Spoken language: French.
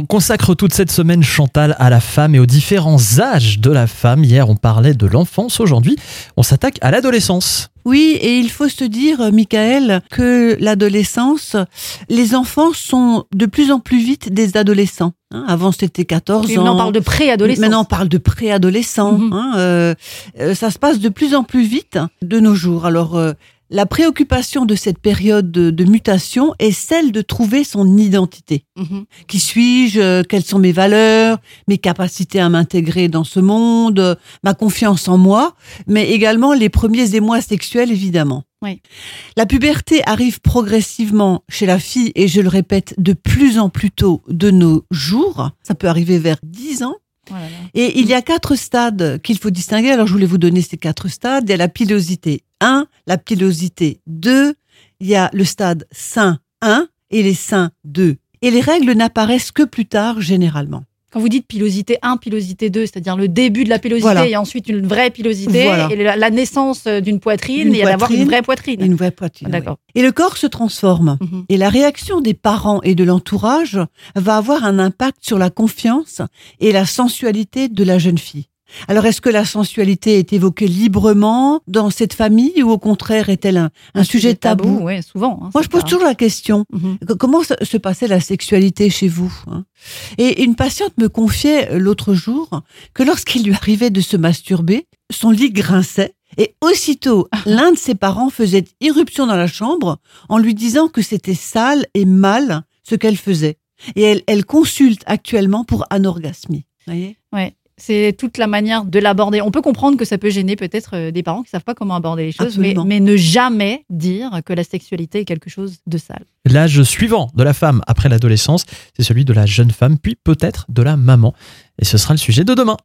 On consacre toute cette semaine, Chantal, à la femme et aux différents âges de la femme. Hier, on parlait de l'enfance. Aujourd'hui, on s'attaque à l'adolescence. Oui, et il faut se dire, Michael, que l'adolescence, les enfants sont de plus en plus vite des adolescents. Hein, avant, c'était 14 Oui, ans. Maintenant, on parle de préadolescence. Maintenant, on parle de préadolescents. Mhm. hein, euh, euh, ça se passe de plus en plus vite de nos jours. Alors, euh, la préoccupation de cette période de, de mutation est celle de trouver son identité. Mhm. Qui suis-je euh, Quelles sont mes valeurs Mes capacités à m'intégrer dans ce monde euh, Ma confiance en moi Mais également les premiers émois sexuels, évidemment. Oui. La puberté arrive progressivement chez la fille et je le répète de plus en plus tôt de nos jours. Ça peut arriver vers 10 ans. Oh. Et il y a quatre stades qu'il faut distinguer. Alors, je voulais vous donner ces quatre stades. Il y a la pilosité 1, la pilosité 2, il y a le stade sein 1 et les seins 2. Et les règles n'apparaissent que plus tard, généralement. Quand vous dites pilosité 1, pilosité 2, c'est-à-dire le début de la pilosité Voilà. et ensuite une vraie pilosité Voilà. et la, la naissance d'une poitrine et d'avoir une vraie poitrine. Une vraie poitrine. oui. D'accord. Et le corps se transforme. Mhm. Et la réaction des parents et de l'entourage va avoir un impact sur la confiance et la sensualité de la jeune fille. Alors, est-ce que la sensualité est évoquée librement dans cette famille ou au contraire est-elle un, un sujet tabou, Oui, souvent. hein, Moi, je pose pas- toujours la question. Mhm. Comment se passait la sexualité chez vous hein? Et une patiente me confiait euh, l'autre jour que lorsqu'il lui arrivait de se masturber, son lit grinçait et aussitôt l'un de ses parents faisait irruption dans la chambre en lui disant que c'était sale et mal ce qu'elle faisait. Et elle, elle consulte actuellement pour anorgasmie. Vous voyez? C'est toute la manière de l'aborder. On peut comprendre que ça peut gêner peut-être euh, des parents qui savent pas comment aborder les choses, mais, mais ne jamais dire que la sexualité est quelque chose de sale. L'âge suivant de la femme après l'adolescence, c'est celui de la jeune femme, puis peut-être de la maman. Et ce sera le sujet de demain.